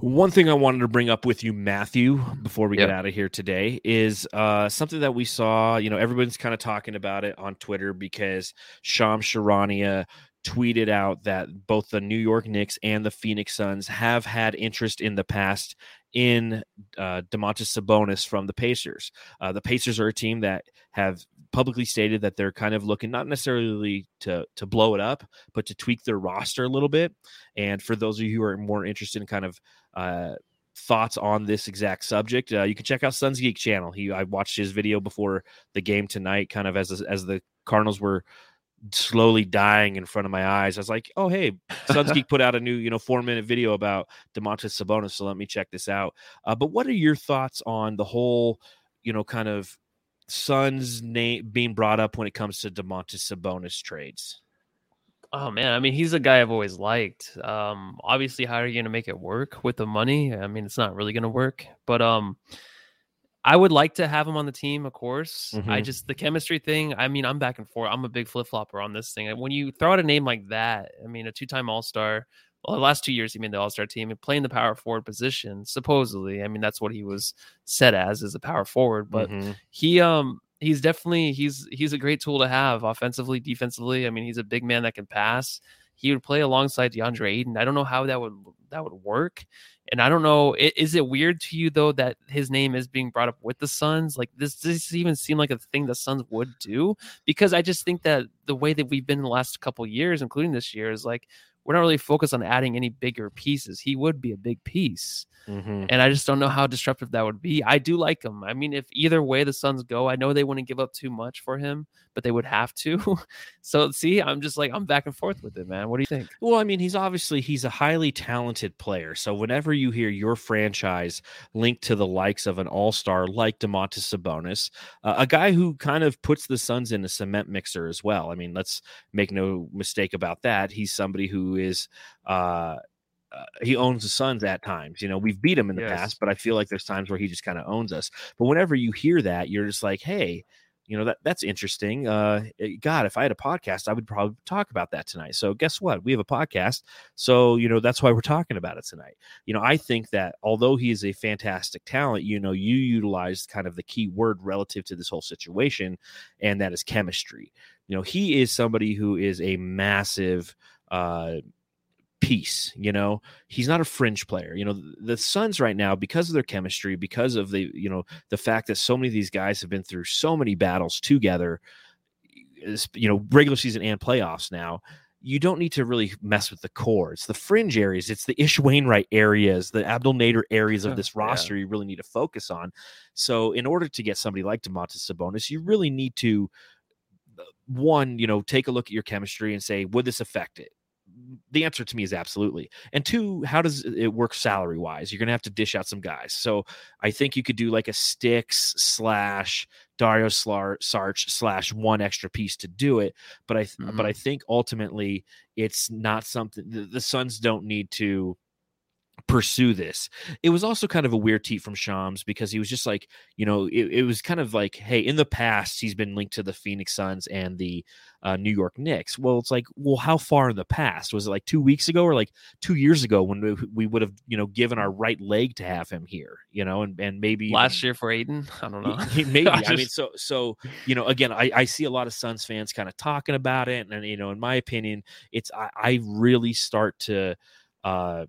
One thing I wanted to bring up with you, Matthew, before we get out of here today is uh, something that we saw. You know, everyone's kind of talking about it on Twitter because Shams Charania tweeted out that both the New York Knicks and the Phoenix Suns have had interest in the past in uh, Domantas Sabonis from the Pacers. Uh, the Pacers are a team that have publicly stated that they're kind of looking not necessarily to to blow it up, but to tweak their roster a little bit. And for those of you who are more interested in kind of uh, thoughts on this exact subject, uh, you can check out Suns Geek channel. He I watched his video before the game tonight, kind of as as the Cardinals were slowly dying in front of my eyes. I was like, oh hey, Suns Geek put out a new you know four minute video about Domantas Sabonis, so let me check this out. Uh, but what are your thoughts on the whole you know kind of Suns name being brought up when it comes to Domantas Sabonis trades? Oh man, I mean, he's a guy I've always liked. Um, obviously, how are you going to make it work with the money? I mean, it's not really going to work. But um, I would like to have him on the team, of course. I Mhm. just the chemistry thing. I mean, I'm back and forth. I'm a big flip flopper on this thing. When you throw out a name like that, I mean, a two time All Star. Well, the last two years he made the All Star team and playing the power forward position. Supposedly, I mean, that's what he was set as as a power forward. But Mhm. he um he's definitely he's he's a great tool to have offensively, defensively. I mean, he's a big man that can pass. He would play alongside DeAndre Ayton. I don't know how that would that would work. And I don't know, is it weird to you though that his name is being brought up with the Suns? Like this does this even seem like a thing the Suns would do? Because I just think that the way that we've been the last couple years, including this year, is like we're not really focused on adding any bigger pieces. He would be a big piece Mhm. and I just don't know how disruptive that would be. I do like him. I mean, if either way the Suns go, I know they wouldn't give up too much for him, but they would have to. so see, I'm just like I'm back and forth with it, man. What do you think? Well, I mean, he's obviously he's a highly talented player. So whenever you hear your franchise linked to the likes of an all-star like Domantas Sabonis, uh, a guy who kind of puts the Suns in a cement mixer as well. I mean, let's make no mistake about that. He's somebody who is uh uh, he owns the Suns at times. You know, we've beat him in the Yes. past, but I feel like there's times where he just kind of owns us. But whenever you hear that, you're just like, hey, you know that that's interesting. Uh, eh, God, if I had a podcast, I would probably talk about that tonight. So guess what? We have a podcast, so you know that's why we're talking about it tonight. You know, I think that although he is a fantastic talent, you know, you utilized kind of the key word relative to this whole situation, and that is chemistry. You know, he is somebody who is a massive. Uh, piece you know he's not a fringe player you know the, the suns right now because of their chemistry because of the you know the fact that so many of these guys have been through so many battles together eh, is, you know regular season and playoffs now you don't need to really mess with the core it's the fringe areas it's the ish wainwright areas the Abdel Nader areas of this Yeah. roster you really need to focus on so in order to get somebody like Domantas Sabonis you really need to eh, one, you know, take a look at your chemistry and say, would this affect it? The answer to me is absolutely. And two, how does it work salary wise? You're going to have to dish out some guys. So I think you could do like a sticks slash Dario Saric slash one extra piece to do it. But I, Mhm. but I think ultimately it's not something the, the Suns don't need to pursue this. It was also kind of a weird tweet from Shams because he was just like, you know, it, it was kind of like, hey, in the past, he's been linked to the Phoenix Suns and the uh, New York Knicks. Well, it's like, well, how far in the past? Was it like two weeks ago or like two years ago when we, we would have, you know, given our right leg to have him here, you know, and, and maybe Last even- year for Ayton, I don't know. maybe. I, I mean, so so you know, again, I, I see a lot of Suns fans kind of talking about it, and you know, in my opinion, it's I, I really start to uh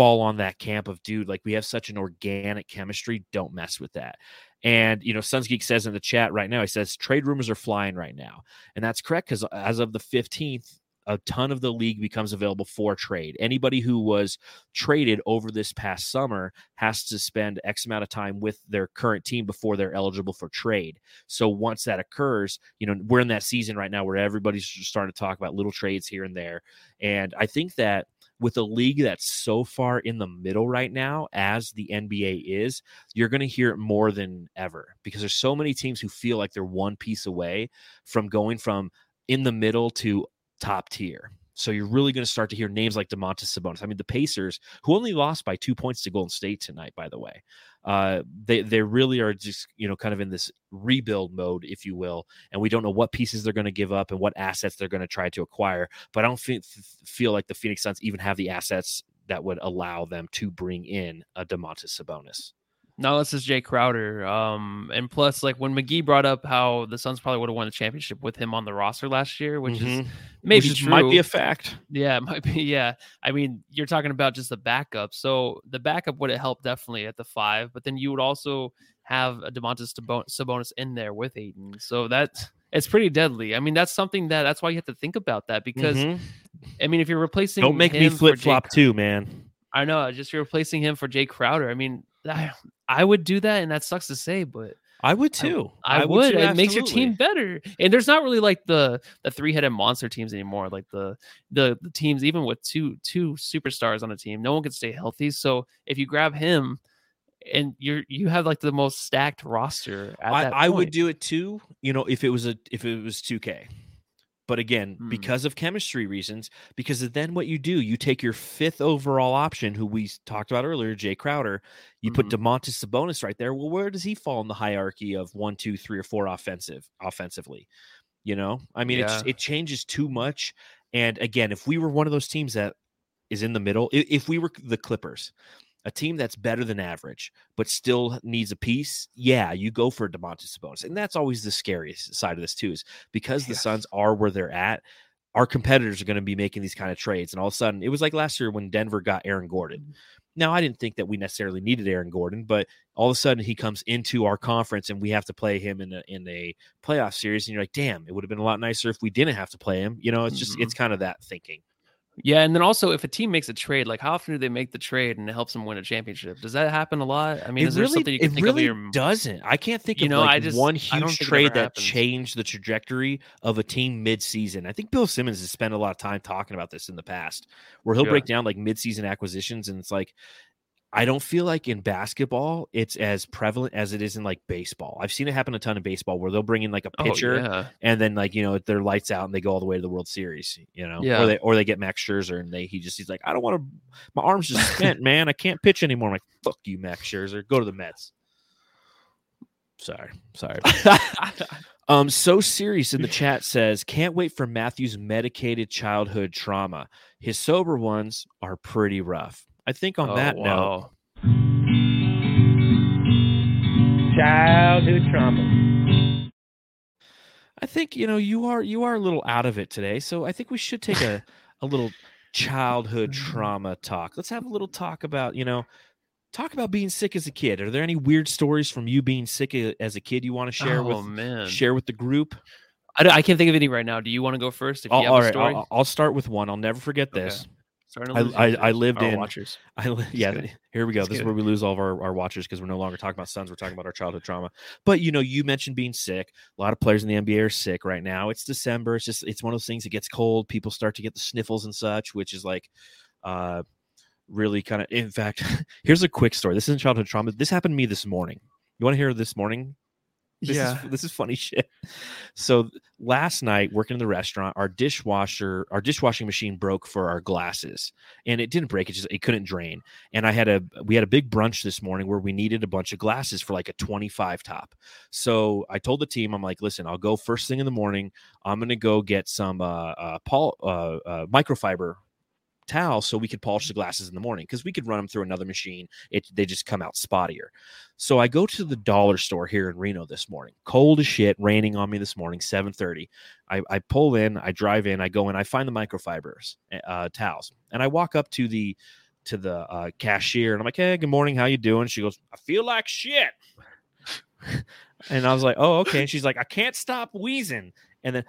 fall on that camp of dude, like we have such an organic chemistry, don't mess with that. And you know, Suns Geek says in the chat right now, he says trade rumors are flying right now, and that's correct because uh, as of the fifteenth. A ton of the league becomes available for trade. Anybody who was traded over this past summer has to spend X amount of time with their current team before they're eligible for trade. So once that occurs, you know, we're in that season right now where everybody's just starting to talk about little trades here and there. And I think that with a league that's so far in the middle right now, as the NBA is, you're going to hear it more than ever because there's so many teams who feel like they're one piece away from going from in the middle to top tier. So you're really going to start to hear names like Domantas Sabonis. I mean, the Pacers, who only lost by two points to Golden State tonight, by the way, uh, they they really are just you know kind of in this rebuild mode, if you will, and we don't know what pieces they're going to give up and what assets they're going to try to acquire. But I don't feel, feel like the Phoenix Suns even have the assets that would allow them to bring in a Domantas Sabonis. No, this is Jay Crowder. Um, and plus, like when McGee brought up how the Suns probably would have won the championship with him on the roster last year, which is Mhm. maybe Which is- true. might be a fact. Yeah, it might be. Yeah. I mean, you're talking about just the backup. So the backup would have helped definitely at the five, but then you would also have a Domantas Sabonis in there with Ayton. So that's it's pretty deadly. I mean, that's something that that's why you have to think about that because Mhm. I mean, if you're replacing don't make me flip flop too, man. I know, just you're replacing him for Jay Crowder. I mean, I, I would do that, and that sucks to say, but I would too. I, would. too, It makes your team better. And there's not really like the the three headed monster teams anymore. Like the, the the teams, even with two two superstars on a team, no one can stay healthy. So if you grab him, and you're you have like the most stacked roster. At I, I would do it too. You know, if it was a if it was two K. But again, Hmm. because of chemistry reasons, because then what you do, you take your fifth overall option, who we talked about earlier, Jay Crowder. You put Mhm. Domantas Sabonis right there. Well, where does he fall in the hierarchy of one, two, three, or four offensive offensively? You know, I mean, it's, Yeah. it changes too much. And again, if we were one of those teams that is in the middle, if we were the Clippers, a team that's better than average but still needs a piece, yeah, you go for Domantas Sabonis, and that's always the scariest side of this too, is because the Yeah. Suns are where they're at. Our competitors are going to be making these kind of trades, and all of a sudden, it was like last year when Denver got Aaron Gordon. Now, I didn't think that we necessarily needed Aaron Gordon, but all of a sudden he comes into our conference and we have to play him in a in a playoff series, and you're like, damn, it would have been a lot nicer if we didn't have to play him. You know, it's just Mhm. it's kind of that thinking. Yeah, and then also if a team makes a trade, like how often do they make the trade and it helps them win a championship? Does that happen a lot? I mean, it is there something you can it think really of your doesn't. I can't think You of know, like I just- one huge trade that happens. changed the trajectory of a team mid-season. I think Bill Simmons has spent a lot of time talking about this in the past, where he'll Yeah. break down like mid-season acquisitions, and it's like I don't feel like in basketball it's as prevalent as it is in like baseball. I've seen it happen a ton in baseball where they'll bring in like a Oh, pitcher yeah. and then like you know their lights out and they go all the way to the World Series, you know, Yeah. or they or they get Max Scherzer and they he just he's like I don't want to, my arms just spent, man, I can't pitch anymore. I'm like fuck you, Max Scherzer, go to the Mets. Sorry, sorry. um, so serious in the chat says can't wait for Matthew's medicated childhood trauma. His sober ones are pretty rough. I think on Oh, that note. Childhood trauma. I think you know you are you are a little out of it today, so I think we should take a a little childhood trauma talk. Let's have a little talk about you know talk about being sick as a kid. Are there any weird stories from you being sick as a kid you want to share oh with man, share with the group? I, I can't think of any right now. Do you want to go first? If you I'll, have all a story, I'll, I'll start with one. I'll never forget this. Starting to I, I, I lived in watchers. I li- yeah. kidding. Here we go. This is where we lose all of our, our watchers because we're no longer talking about sons. We're talking about our childhood trauma. But you know, you mentioned being sick. A lot of players in the NBA are sick right now. It's December. It's just it's one of those things. It gets cold. People start to get the sniffles and such, which is like, uh, really kind of. In fact, here's a quick story. This isn't childhood trauma. This happened to me this morning. You want to hear this morning? This yeah. is this is funny shit. So last night, working in the restaurant, our dishwasher, our dishwashing machine broke for our glasses, and it didn't break. It just it couldn't drain. And I had a we had a big brunch this morning where we needed a bunch of glasses for like a twenty five top. So I told the team, I'm like, listen, I'll go first thing in the morning. I'm gonna go get some uh, uh, Paul uh, uh, microfiber towel so we could polish the glasses in the morning because we could run them through another machine. It they just come out spottier. So I go to the dollar store here in Reno this morning. Cold as shit, raining on me this morning, 7:30. I, I pull in, I drive in, I go in, I find the microfibers uh, towels, and I walk up to the to the uh, cashier, and I'm like, "Hey, good morning, how you doing?" She goes, "I feel like shit," and I was like, "Oh, okay." And she's like, "I can't stop wheezing," and then.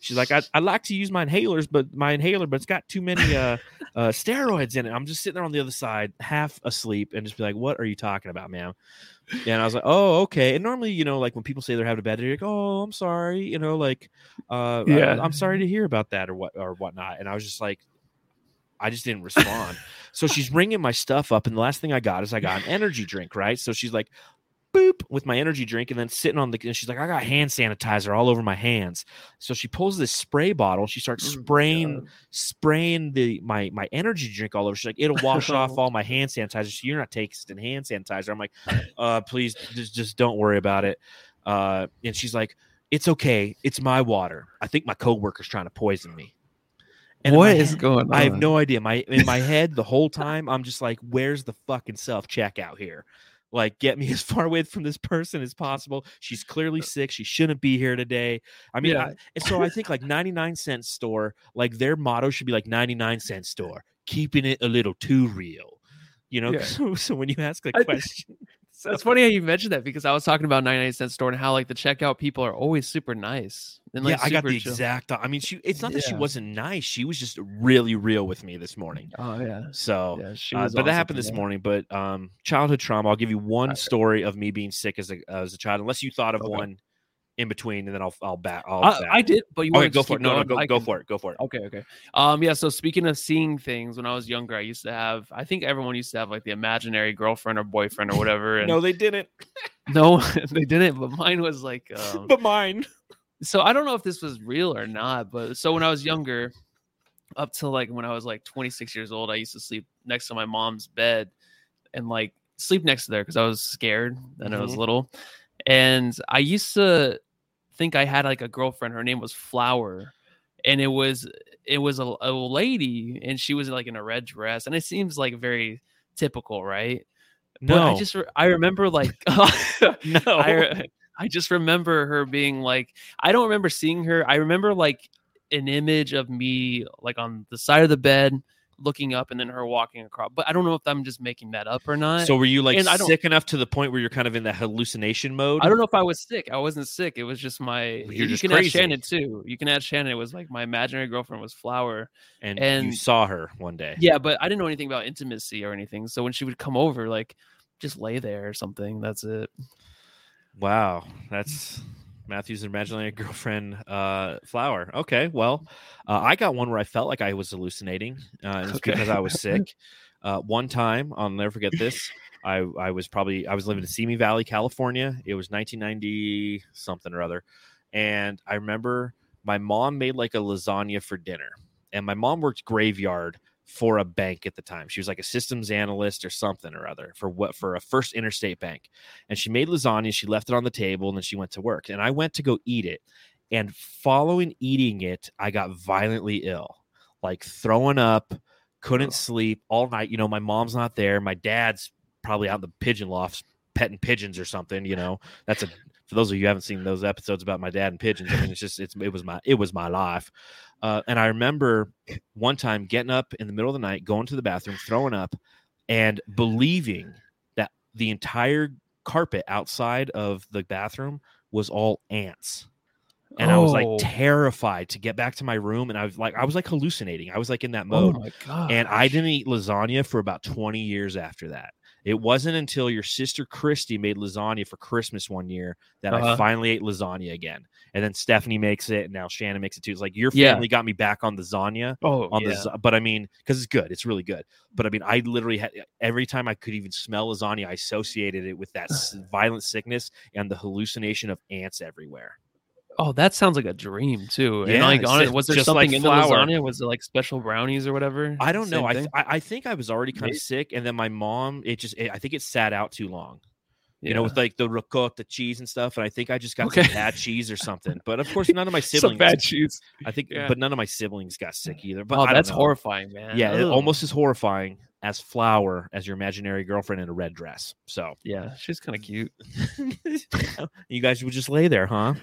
She's like, I, I like to use my inhalers, but my inhaler, but it's got too many uh, uh, steroids in it. I'm just sitting there on the other side, half asleep, and just be like, "What are you talking about, ma'am?" And I was like, "Oh, okay." And normally, you know, like when people say they're having a bad day, like, "Oh, I'm sorry," you know, like, uh, Yeah. I, am sorry to hear about that or what or whatnot. And I was just like, I just didn't respond. so she's ringing my stuff up, and the last thing I got is I got an energy drink, right? So she's like, boop, with my energy drink, and then sitting on the, and she's like, I got hand sanitizer all over my hands. So she pulls this spray bottle, she starts Oh spraying, God. spraying the my my energy drink all over. She's like, it'll wash off all my hand sanitizer. So you're not tasting hand sanitizer. I'm like, uh, please, just just don't worry about it. Uh, and she's like, it's okay, it's my water. I think my coworker's trying to poison me. in What is head- going on? I have no idea. My in my head the whole time I'm just like, where's the fucking self checkout here? Like, get me as far away from this person as possible. She's clearly uh sick. She shouldn't be here today. I mean, Yeah. I, and so I think like 99 cent store, like their motto should be like 99 cent store, keeping it a little too real. You know, Yeah. so, so when you ask a question, So it's funny how you mentioned that because I was talking about 99 cent store and how like the checkout people are always super nice. And, like, yeah, I got the chill. exact. I mean, she. It's not that she wasn't nice. She was just really real with me this morning. Oh yeah. So Yeah, she Uh, was but that happened this morning. But um, childhood trauma. I'll give you one story of me being sick as a as a child, unless you thought of Okay. one in between, and then I'll I'll back. I'll I, back. I did, but you Okay, want go for it. No, no, go, go for it. Go for it. Okay, okay. Um, yeah. So speaking of seeing things, when I was younger, I used to have. I think everyone used to have like the imaginary girlfriend or boyfriend or whatever. And No, they didn't. no, they didn't. But mine was like. Um, But mine. so I don't know if this was real or not, but so when I was younger, up till like when I was like 26 years old, I used to sleep next to my mom's bed and like sleep next to there because I was scared and I was Mhm. little. And I used to think I had like a girlfriend. Her name was Flower, and it was it was a, a lady, and she was like in a red dress, and it seems like very typical, right? But No, I just re- I remember like no. I, re- I just remember her being like I don't remember seeing her. I remember like an image of me like on the side of the bed looking up and then her walking across. But I don't know if I'm just making that up or not. so were you like and sick enough to the point where you're kind of in that hallucination mode? I don't know if I was sick. I wasn't sick. It was just my You're you just can crazy. ask Shannon too. You can ask Shannon. It was like my imaginary girlfriend was Flower. And, you and- saw her one day. Yeah, but I didn't know anything about intimacy or anything. So when she would come over, like just lay there or something. That's it. Wow, that's Matthew's imaginary girlfriend, uh, Flower. Okay, well, uh, I got one where I felt like I was hallucinating. Uh, and it's Okay. because I was sick. Uh, one time, I'll never forget this. I I was probably I was living in Simi Valley, California. It was 1990 something or other, and I remember my mom made like a lasagna for dinner, and my mom worked graveyard for a bank at the time. She was like a systems analyst or something or other for what for a first interstate bank and she made lasagna. She left it on the table and then she went to work. And I went to go eat it. And following eating it, I got violently ill, like throwing up, couldn't sleep all night. You know, my mom's not there. My dad's probably out in the pigeon lofts petting pigeons or something. You know, that's a for those of you who haven't seen those episodes about my dad and pigeons. I mean, it's just it's it was my it was my life. Uh, and I remember one time getting up in the middle of the night, going to the bathroom, throwing up, and believing that the entire carpet outside of the bathroom was all ants. and I was like Oh. terrified to get back to my room, and I was like, I was like hallucinating. I was like in that Oh mode, my and I didn't eat lasagna for about twenty years after that. It wasn't until your sister Christy made lasagna for Christmas one year that I Uh-huh. finally ate lasagna again. And then Stephanie makes it, and now Shannon makes it too. It's like your Yeah. family got me back on lasagna Oh on yeah. the but I mean, because it's good, it's really good. But I mean, I literally had every time I could even smell lasagna, I associated it with that violent sickness and the hallucination of ants everywhere. Oh, that sounds like a dream too. and Yeah, like on it, was there just something like in flour. the lasagna? Was it like special brownies or whatever? I don't know. I, th- I think I was already kind Maybe. of sick, and then my mom, it just, it, I think it sat out too long. You know, with like the ricotta cheese and stuff, and I think I just got Okay. some bad cheese or something. But of course, none of my some siblings. bad cheese. I think, Yeah. but none of my siblings got sick either. But oh, that's know. horrifying, man. Yeah, Ugh. almost as horrifying as flower as your imaginary girlfriend in a red dress. So Yeah, she's kind of cute. you guys would just lay there, huh?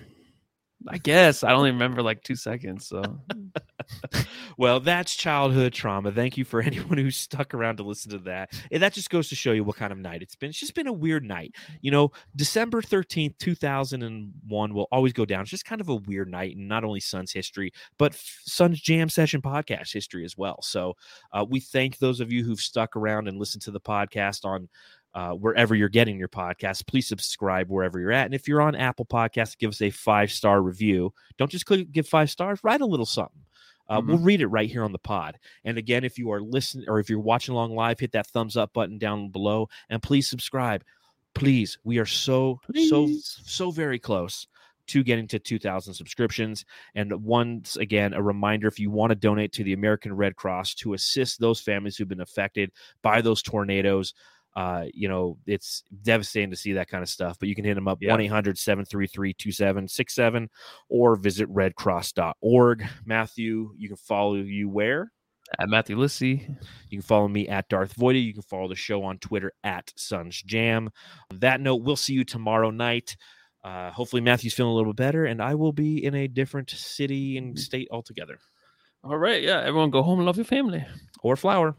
I guess I only remember like two seconds. So Well, that's childhood trauma. Thank you for anyone who stuck around to listen to that. And that just goes to show you what kind of night it's been. It's just been a weird night. You know, December 13th, 2001 will always go down. It's just kind of a weird night in not only Sun's history, but Sun's Jam Session podcast history as well. So uh, we thank those of you who've stuck around and listened to the podcast on uh, wherever you're getting your podcast. Please subscribe wherever you're at. And if you're on Apple Podcasts, give us a five star review. Don't just click give five stars, write a little something. Uh, We'll read it right here on the pod. And again, if you are listening or if you're watching along live, hit that thumbs up button down below and please subscribe. Please, we are so, so, so very close to getting to 2,000 subscriptions. And once again, a reminder if you want to donate to the American Red Cross to assist those families who've been affected by those tornadoes, uh, you know, it's devastating to see that kind of stuff, but you can hit them up 1 800 733 2767 or visit redcross.org. Matthew, you can follow you where? at Matthew Lissy, You can follow me at Darth Voida. You can follow the show on Twitter at Suns Jam. On that note, we'll see you tomorrow night. Uh, hopefully, Matthew's feeling a little bit better, and I will be in a different city and state altogether. all right, yeah, everyone go home and love your family. Or flower.